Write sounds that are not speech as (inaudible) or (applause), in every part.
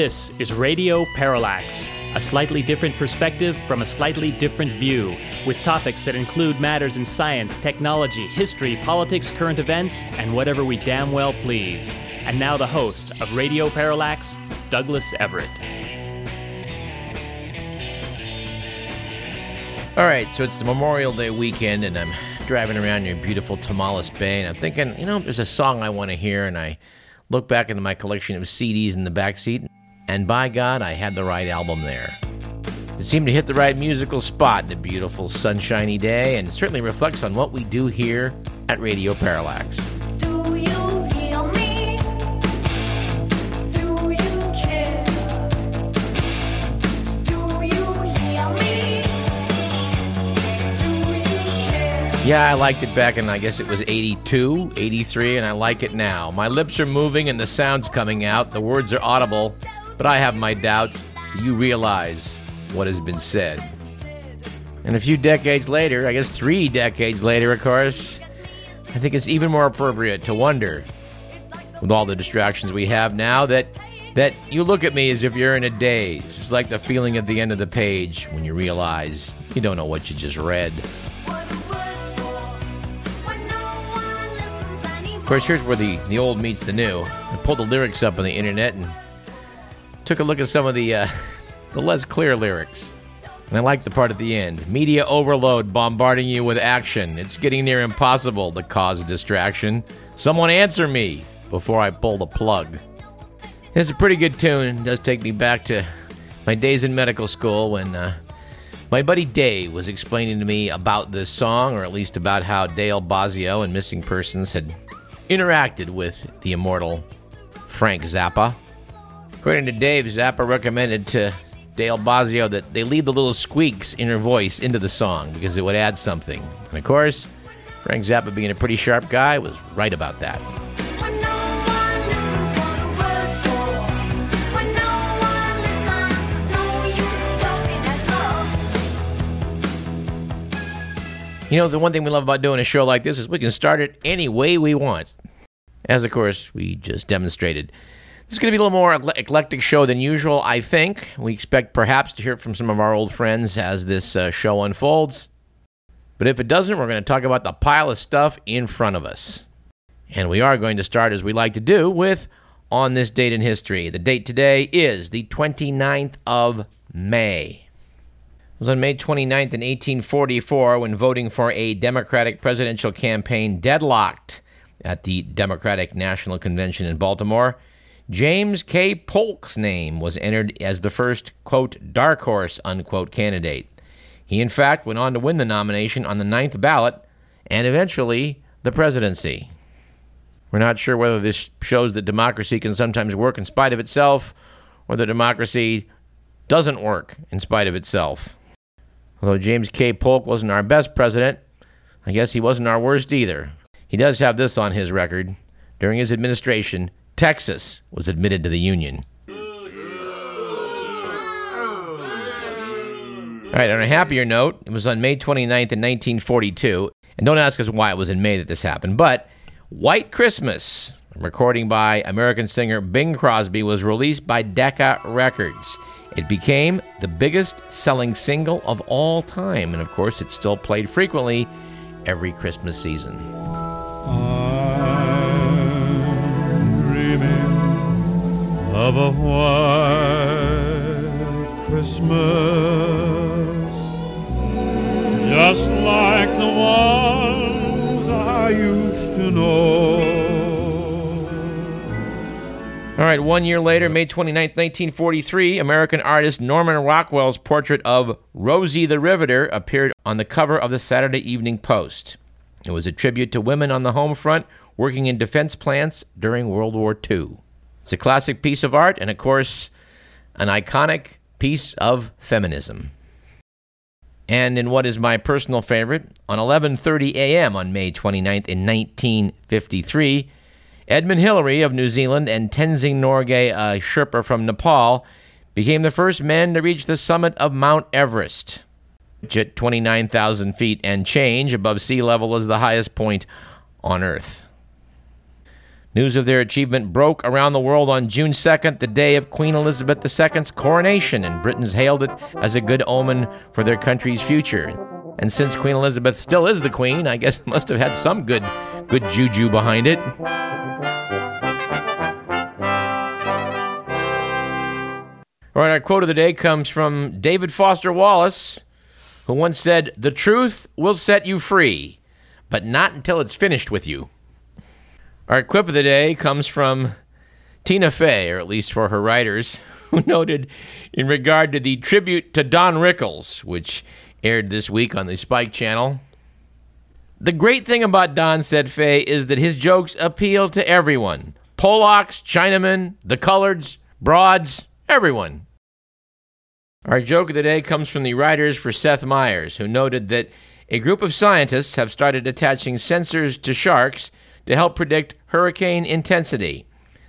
This is Radio Parallax, a slightly different perspective from a slightly different view, with topics that include matters in science, technology, history, politics, current events, and whatever we damn well please. And now the host of Radio Parallax, Douglas Everett. All right, so it's the Memorial Day weekend, and I'm driving around near beautiful Tomales Bay, and I'm thinking, you know, there's a song I want to hear, and I look back into my collection of CDs in the back seat, and by God, I had the right album there. It seemed to hit the right musical spot in a beautiful, sunshiny day, and it certainly reflects on what we do here at Radio Parallax. Do you hear me? Do you care? Do you hear me? Do you care? Yeah, I liked it back in, I guess it was 82, 83, and I like it now. My lips are moving and the sound's coming out. The words are audible, but I have my doubts. Do you realize what has been said? And a few decades later, I guess three decades later, of course, I think it's even more appropriate to wonder, with all the distractions we have now, that that you look at me as if you're in a daze. It's like the feeling at the end of the page when you realize you don't know what you just read. Of course, here's where the, the old meets the new. I pulled the lyrics up on the internet and took a look at some of the uh, (laughs) the less clear lyrics. And I like the part at the end. Media overload bombarding you with action. It's getting near impossible to cause distraction. Someone answer me before I pull the plug. It's a pretty good tune. It does take me back to my days in medical school when uh, my buddy Dave was explaining to me about this song, or at least about how Dale Bozzio and Missing Persons had interacted with the immortal Frank Zappa. According to Dave, Zappa recommended to Dale Bozzio that they leave the little squeaks in her voice into the song because it would add something. And of course, Frank Zappa, being a pretty sharp guy, was right about that. When no one listens, what are words for? When no one listens, there's no use talking at all. You know, the one thing we love about doing a show like this is we can start it any way we want. As, of course, we just demonstrated. Is going to be a little more eclectic show than usual, I think. We expect perhaps to hear from some of our old friends as this uh, show unfolds. But if it doesn't, we're going to talk about the pile of stuff in front of us. And we are going to start, as we like to do, with On This Date in History. The date today is the 29th of May. It was on May 29th in 1844 when voting for a Democratic presidential campaign deadlocked at the Democratic National Convention in Baltimore. James K. Polk's name was entered as the first, quote, dark horse, unquote, candidate. He, in fact, went on to win the nomination on the ninth ballot and eventually the presidency. We're not sure whether this shows that democracy can sometimes work in spite of itself or that democracy doesn't work in spite of itself. Although James K. Polk wasn't our best president, I guess he wasn't our worst either. He does have this on his record. During his administration, Texas was admitted to the Union. All right, on a happier note, it was on May 29th in 1942. And don't ask us why it was in May that this happened, but White Christmas, a recording by American singer Bing Crosby, was released by Decca Records. It became the biggest selling single of all time, and of course, it's still played frequently every Christmas season. I'm of a white Christmas, just like the ones I used to know. All right, one year later, May 29, 1943, American artist Norman Rockwell's portrait of Rosie the Riveter appeared on the cover of the Saturday Evening Post. It was a tribute to women on the home front working in defense plants during World War II. It's a classic piece of art and, of course, an iconic piece of feminism. And in what is my personal favorite, on 11:30 a.m. on May 29th in 1953, Edmund Hillary of New Zealand and Tenzing Norgay, a Sherpa from Nepal, became the first men to reach the summit of Mount Everest. Which at 29,000 feet and change above sea level is the highest point on Earth. News of their achievement broke around the world on June 2nd, the day of Queen Elizabeth II's coronation, and Britons hailed it as a good omen for their country's future. And since Queen Elizabeth still is the queen, I guess it must have had some good good juju behind it. All right, our quote of the day comes from David Foster Wallace, who once said, The truth will set you free, but not until it's finished with you. Our quip of the day comes from Tina Fey, or at least for her writers, (laughs) who noted in regard to the tribute to Don Rickles, which aired this week on the Spike Channel. The great thing about Don, said Fey, is that his jokes appeal to everyone Polacks, Chinamen, the coloreds, broads, everyone. Our joke of the day comes from the writers for Seth Meyers, who noted that a group of scientists have started attaching sensors to sharks to help predict hurricane intensity.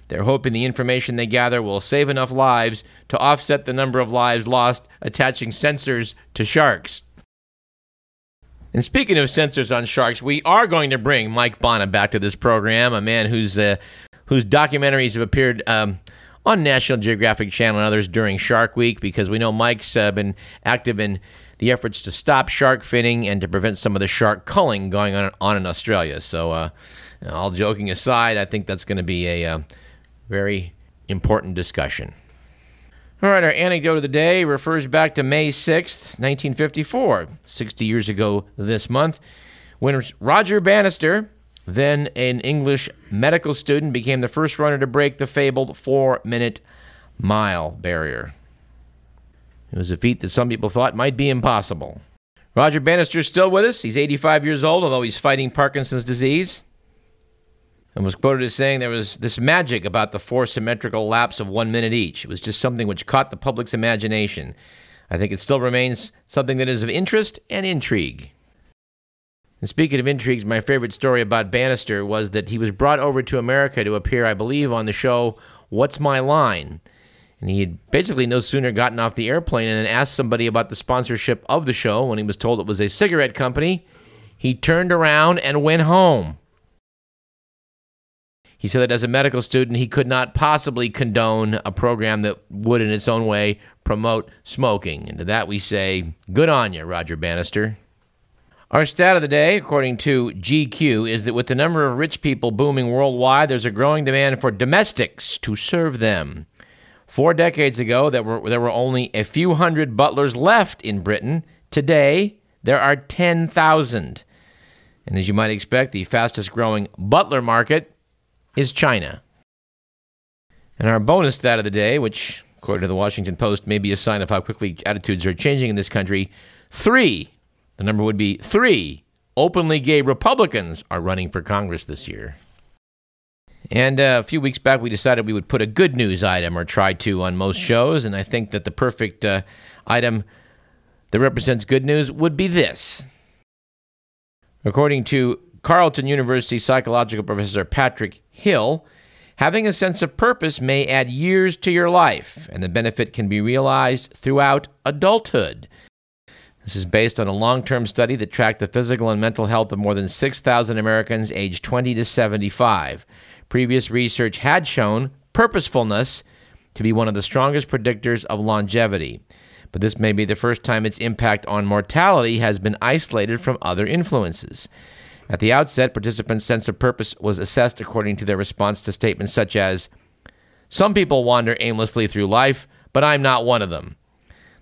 They're hoping the information they gather will save enough lives to offset the number of lives lost attaching sensors to sharks. And speaking of sensors on sharks, we are going to bring Mike Bhana back to this program, a man whose uh, whose documentaries have appeared um, on National Geographic Channel and others during Shark Week, because we know Mike's uh, been active in the efforts to stop shark finning and to prevent some of the shark culling going on, on in Australia. So, uh, all joking aside, I think that's going to be a uh, very important discussion. All right, our anecdote of the day refers back to May 6th, 1954, 60 years ago this month, when Roger Bannister, then an English medical student, became the first runner to break the fabled four minute mile barrier. It was a feat that some people thought might be impossible. Roger Bannister's still with us. He's 85 years old, although he's fighting Parkinson's disease and was quoted as saying there was this magic about the four symmetrical laps of one minute each. It was just something which caught the public's imagination. I think it still remains something that is of interest and intrigue. And speaking of intrigues, my favorite story about Bannister was that he was brought over to America to appear, I believe, on the show What's My Line? And he had basically no sooner gotten off the airplane and asked somebody about the sponsorship of the show when he was told it was a cigarette company. He turned around and went home. He said that as a medical student, he could not possibly condone a program that would, in its own way, promote smoking. And to that we say, good on you, Roger Bannister. Our stat of the day, according to GQ, is that with the number of rich people booming worldwide, there's a growing demand for domestics to serve them. Four decades ago, there were, there were only a few hundred butlers left in Britain. Today, there are 10,000. And as you might expect, the fastest growing butler market is China. And our bonus stat of the day, which, according to the Washington Post, may be a sign of how quickly attitudes are changing in this country three, the number would be three openly gay Republicans are running for Congress this year. And uh, a few weeks back, we decided we would put a good news item or try to on most shows. And I think that the perfect uh, item that represents good news would be this. According to Carleton University psychological professor Patrick Hill, having a sense of purpose may add years to your life, and the benefit can be realized throughout adulthood. This is based on a long term study that tracked the physical and mental health of more than 6,000 Americans aged 20 to 75. Previous research had shown purposefulness to be one of the strongest predictors of longevity, but this may be the first time its impact on mortality has been isolated from other influences. At the outset, participants' sense of purpose was assessed according to their response to statements such as Some people wander aimlessly through life, but I'm not one of them.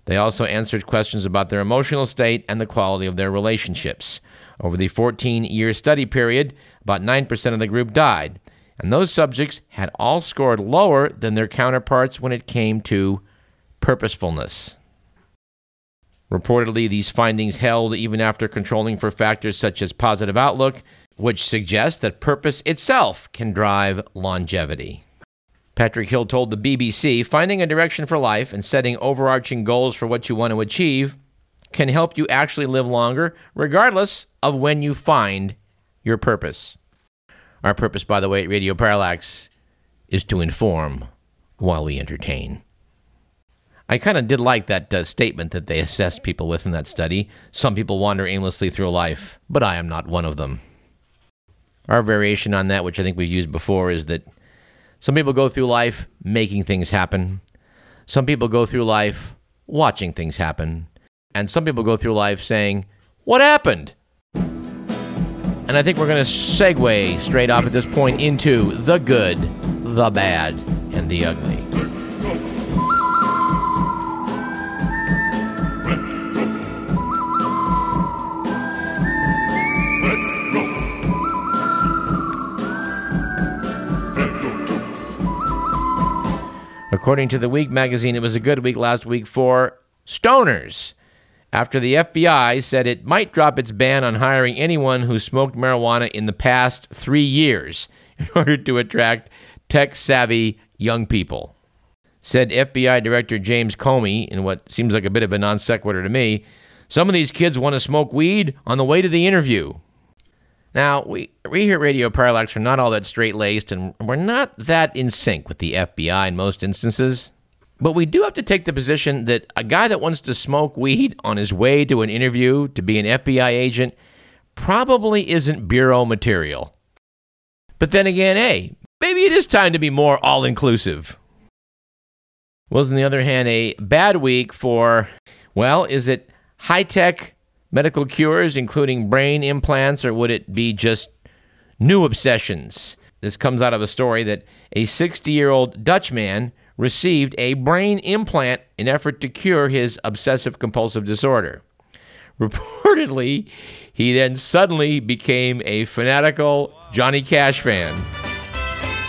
They also answered questions about their emotional state and the quality of their relationships. Over the 14 year study period, about 9% of the group died, and those subjects had all scored lower than their counterparts when it came to purposefulness. Reportedly, these findings held even after controlling for factors such as positive outlook, which suggests that purpose itself can drive longevity. Patrick Hill told the BBC finding a direction for life and setting overarching goals for what you want to achieve can help you actually live longer, regardless of when you find your purpose. Our purpose, by the way, at Radio Parallax is to inform while we entertain. I kind of did like that uh, statement that they assessed people with in that study. Some people wander aimlessly through life, but I am not one of them. Our variation on that, which I think we've used before, is that some people go through life making things happen. Some people go through life watching things happen. And some people go through life saying, What happened? And I think we're going to segue straight off at this point into the good, the bad, and the ugly. According to the Week magazine, it was a good week last week for stoners after the FBI said it might drop its ban on hiring anyone who smoked marijuana in the past three years (laughs) in order to attract tech savvy young people. Said FBI Director James Comey in what seems like a bit of a non sequitur to me. Some of these kids want to smoke weed on the way to the interview. Now, we, we here at Radio Parallax are not all that straight laced, and we're not that in sync with the FBI in most instances. But we do have to take the position that a guy that wants to smoke weed on his way to an interview to be an FBI agent probably isn't bureau material. But then again, hey, maybe it is time to be more all inclusive. Was, on the other hand, a bad week for, well, is it high tech medical cures, including brain implants, or would it be just new obsessions? This comes out of a story that a 60 year old Dutch man received a brain implant in effort to cure his obsessive compulsive disorder. Reportedly, he then suddenly became a fanatical Johnny Cash fan.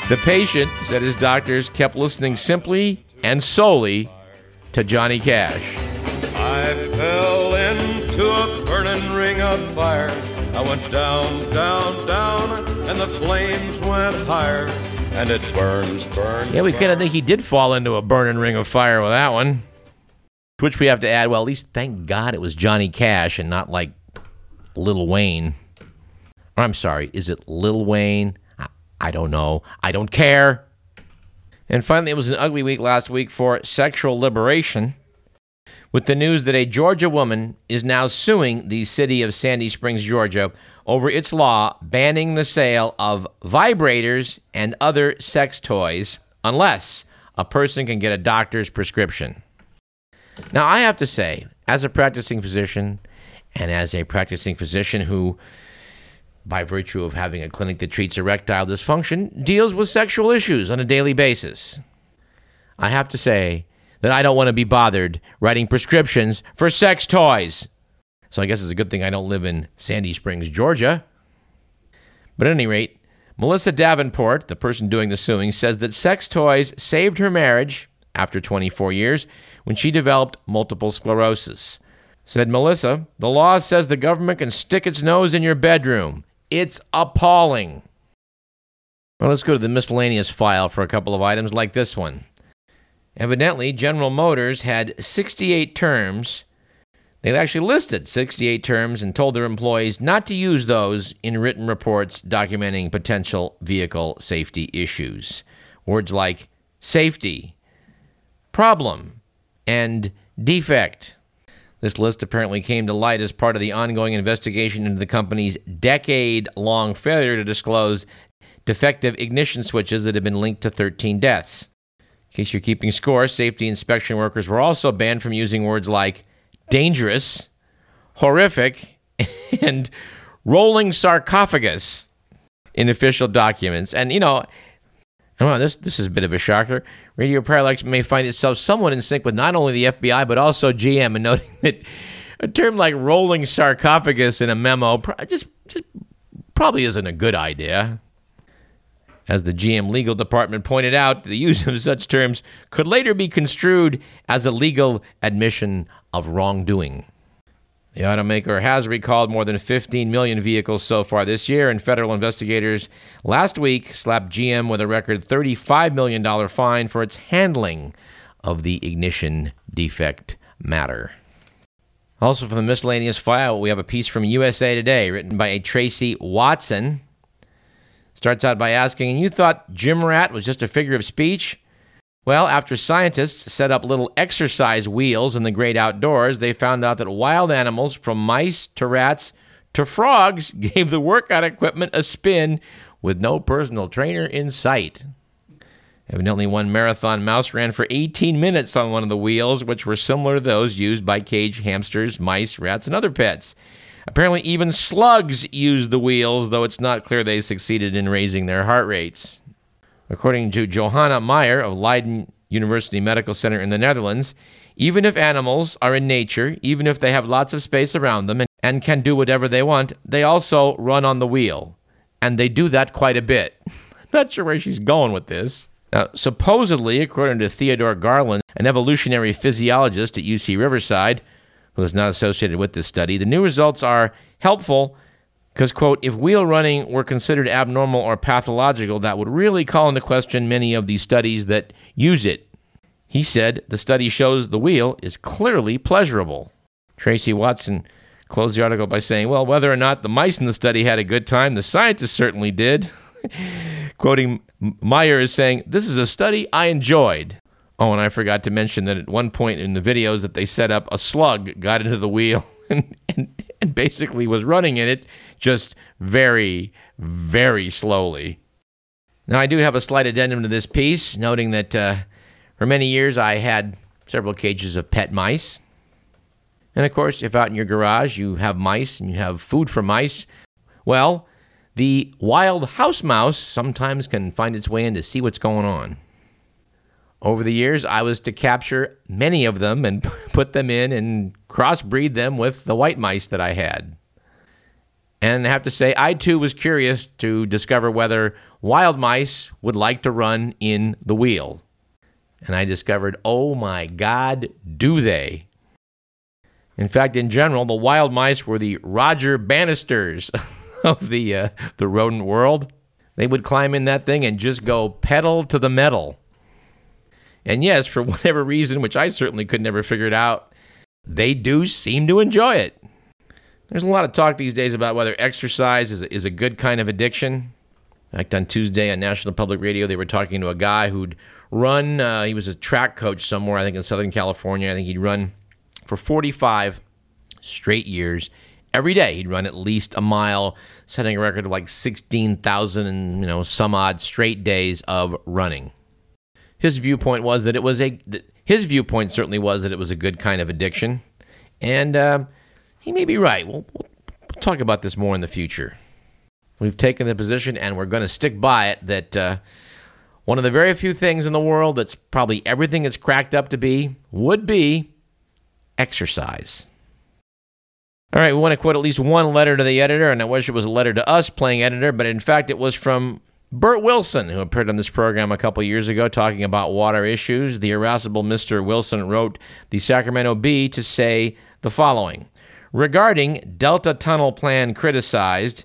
The patient said his doctors kept listening simply and solely to Johnny Cash. I fell into a burning ring of fire. I went down, down, down, and the flames went higher. And it burns, burns. Yeah, we kind of think he did fall into a burning ring of fire with that one. To which we have to add, well, at least thank God it was Johnny Cash and not like Lil Wayne. Or I'm sorry, is it Lil Wayne? I, I don't know. I don't care. And finally, it was an ugly week last week for sexual liberation with the news that a Georgia woman is now suing the city of Sandy Springs, Georgia, over its law banning the sale of vibrators and other sex toys unless a person can get a doctor's prescription. Now, I have to say, as a practicing physician and as a practicing physician who, by virtue of having a clinic that treats erectile dysfunction, deals with sexual issues on a daily basis, I have to say that I don't want to be bothered writing prescriptions for sex toys. So I guess it's a good thing I don't live in Sandy Springs, Georgia. But at any rate, Melissa Davenport, the person doing the suing, says that sex toys saved her marriage after 24 years when she developed multiple sclerosis. Said Melissa, the law says the government can stick its nose in your bedroom. It's appalling. Well, let's go to the miscellaneous file for a couple of items like this one. Evidently, General Motors had 68 terms. They actually listed 68 terms and told their employees not to use those in written reports documenting potential vehicle safety issues. Words like safety, problem, and defect. This list apparently came to light as part of the ongoing investigation into the company's decade long failure to disclose defective ignition switches that have been linked to 13 deaths. In case you're keeping score, safety inspection workers were also banned from using words like dangerous, horrific, (laughs) and rolling sarcophagus in official documents. And, you know, oh, this, this is a bit of a shocker. Radio Parallax may find itself somewhat in sync with not only the FBI, but also GM, and (laughs) noting that a term like rolling sarcophagus in a memo just, just probably isn't a good idea. As the GM legal department pointed out, the use of such terms could later be construed as a legal admission of wrongdoing. The automaker has recalled more than 15 million vehicles so far this year, and federal investigators last week slapped GM with a record $35 million fine for its handling of the ignition defect matter. Also, from the miscellaneous file, we have a piece from USA Today written by a Traci Watson. Starts out by asking, and You thought Gym Rat was just a figure of speech? Well, after scientists set up little exercise wheels in the great outdoors, they found out that wild animals, from mice to rats to frogs (laughs) gave the workout equipment a spin with no personal trainer in sight. Evidently, one marathon mouse ran for 18 minutes on one of the wheels, which were similar to those used by cage hamsters, mice, rats, and other pets. Apparently, even slugs use the wheels, though it's not clear they succeeded in raising their heart rates. According to Johanna Meijer of Leiden University Medical Center in the Netherlands, even if animals are in nature, even if they have lots of space around them and, and can do whatever they want, they also run on the wheel. And they do that quite a bit. (laughs) Not sure where she's going with this. Now, supposedly, according to Theodore Garland, an evolutionary physiologist at UC Riverside, is not associated with this study, the new results are helpful because, quote, if wheel running were considered abnormal or pathological, that would really call into question many of the studies that use it. He said the study shows the wheel is clearly pleasurable. Traci Watson closed the article by saying, well, whether or not the mice in the study had a good time, the scientists certainly did. (laughs) Quoting Meijer is saying, This is a study I enjoyed. Oh, and I forgot to mention that at one point in the videos that they set up, a slug got into the wheel (laughs) and, and, and basically was running in it just very, very slowly. Now, I do have a slight addendum to this piece, noting that uh, for many years I had several cages of pet mice. And of course, if out in your garage you have mice and you have food for mice, well, the wild house mouse sometimes can find its way in to see what's going on. Over the years, I was to capture many of them and (laughs) put them in and crossbreed them with the white mice that I had. And I have to say, I too was curious to discover whether wild mice would like to run in the wheel. And I discovered, oh my God, do they? In fact, in general, the wild mice were the Roger Bannisters (laughs) of the uh, the rodent world. They would climb in that thing and just go pedal to the metal. And yes, for (laughs) whatever reason, which I certainly could never figure it out, they do seem to enjoy it. There's a lot of talk these days about whether exercise is a, is a good kind of addiction. In fact, on Tuesday on National Public Radio, they were talking to a guy who'd run, uh, he was a track coach somewhere, I think in Southern California. I think he'd run for 45 straight years. Every day he'd run at least a mile, setting a record of like 16,000 and, you know, some odd straight days of running. His viewpoint was that it was a, his viewpoint certainly was that it was a good kind of addiction. And, um, he may be right. We'll, we'll talk about this more in the future. We've taken the position, and we're going to stick by it, that uh, one of the very few things in the world that's probably everything it's cracked up to be would be exercise. All right, we want to quote at least one letter to the editor, and I wish it was a letter to us playing editor, but in fact, it was from Bert Wilson, who appeared on this program a couple years ago talking about water issues. The irascible Mr. Wilson wrote the Sacramento Bee to say the following Regarding Delta Tunnel Plan criticized,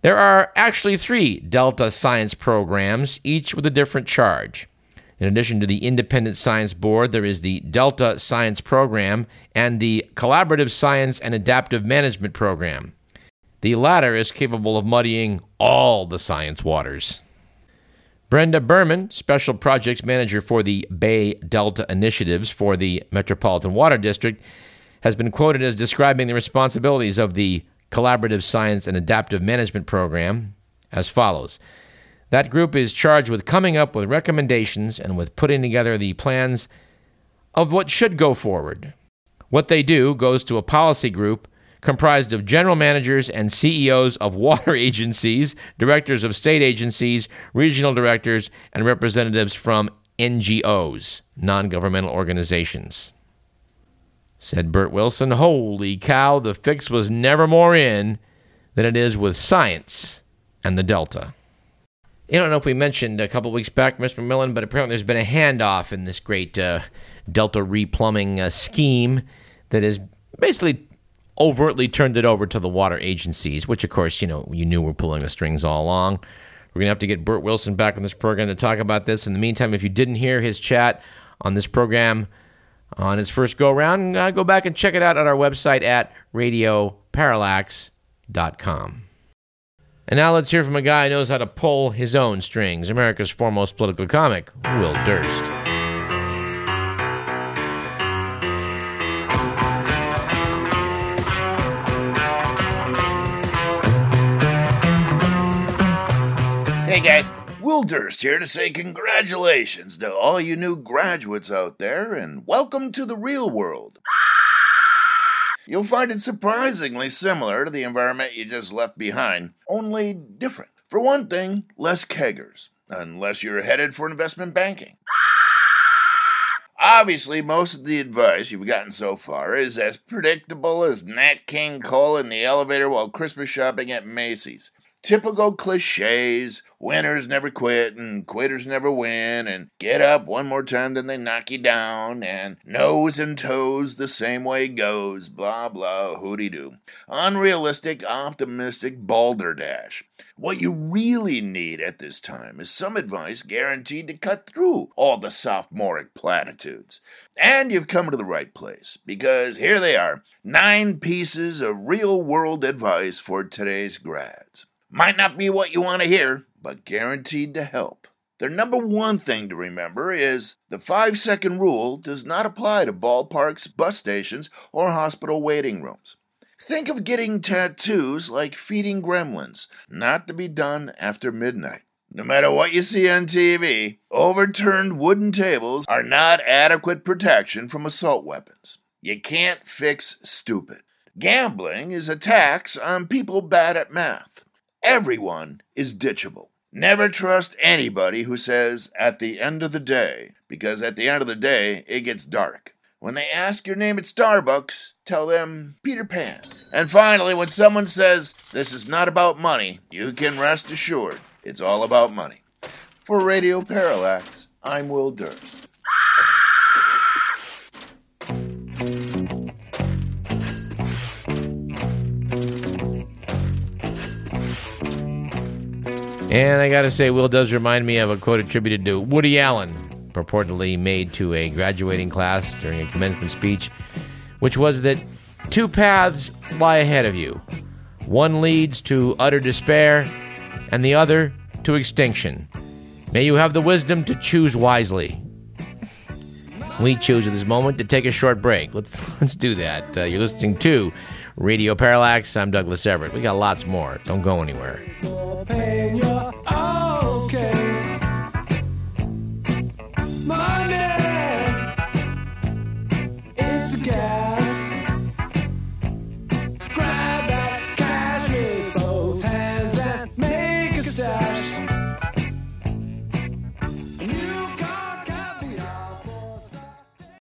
there are actually three Delta science programs, each with a different charge. In addition to the Independent Science Board, there is the Delta Science Program and the Collaborative Science and Adaptive Management Program. The latter is capable of muddying all the science waters. Brenda Burman, Special Projects Manager for the Bay Delta Initiatives for the Metropolitan Water District, has been quoted as describing the responsibilities of the Collaborative Science and Adaptive Management Program as follows. That group is charged with coming up with recommendations and with putting together the plans of what should go forward. What they do goes to a policy group comprised of general managers and CEOs of water (laughs) agencies, directors of state agencies, regional directors, and representatives from NGOs, non governmental organizations. Said Bert Wilson, Holy cow, the fix was never more in than it is with science and the Delta. I don't know if we mentioned a couple weeks back, Mr. McMillan, but apparently there's been a handoff in this great uh, Delta replumbing uh, scheme that is basically overtly turned it over to the water agencies, which, of course, you know, you knew were pulling the strings all along. We're going to have to get Bert Wilson back on this program to talk about this. In the meantime, if you didn't hear his chat on this program on its first go round, uh, go back and check it out at our website at radioparallax.com. And now let's hear from a guy who knows how to pull his own strings America's foremost political comic, Will Durst. Hey guys, Will Durst here to say congratulations to all you new graduates out there and welcome to the real world. You'll find it surprisingly similar to the environment you just left behind, only different. For one thing, less keggers, unless you're headed for investment banking. Obviously, most of the advice you've gotten so far is as predictable as Nat King Cole in the elevator while Christmas shopping at Macy's. Typical cliches winners never quit, and quitters never win, and get up one more time, then they knock you down, and nose and toes the same way goes, blah blah, hooty doo. Unrealistic, optimistic balderdash. What you really need at this time is some advice guaranteed to cut through all the sophomoric platitudes. And you've come to the right place, because here they are nine pieces of real world advice for today's grads. Might not be what you want to hear, but guaranteed to help. The number one thing to remember is the five second rule does not apply to ballparks, bus stations, or hospital waiting rooms. Think of getting tattoos like feeding gremlins, not to be done after midnight. No matter what you see on TV, overturned wooden tables are not adequate protection from assault weapons. You can't fix stupid. Gambling is a tax on people bad at math. Everyone is ditchable. Never trust anybody who says at the end of the day, because at the end of the day, it gets dark. When they ask your name at Starbucks, tell them Peter Pan. And finally, when someone says this is not about money, you can rest assured it's all about money. For Radio Parallax, I'm Will Durst. And I gotta say, Will does remind me of a quote attributed to Woody Allen, purportedly made to a graduating class during a commencement speech, which was that two paths lie ahead of you. One leads to utter despair, and the other to extinction. May you have the wisdom to choose wisely. We choose at this moment to take a short break. Let's (laughs) let's do that. Uh, you're listening to Radio Parallax. I'm Douglas Everett. We got lots more. Don't go anywhere.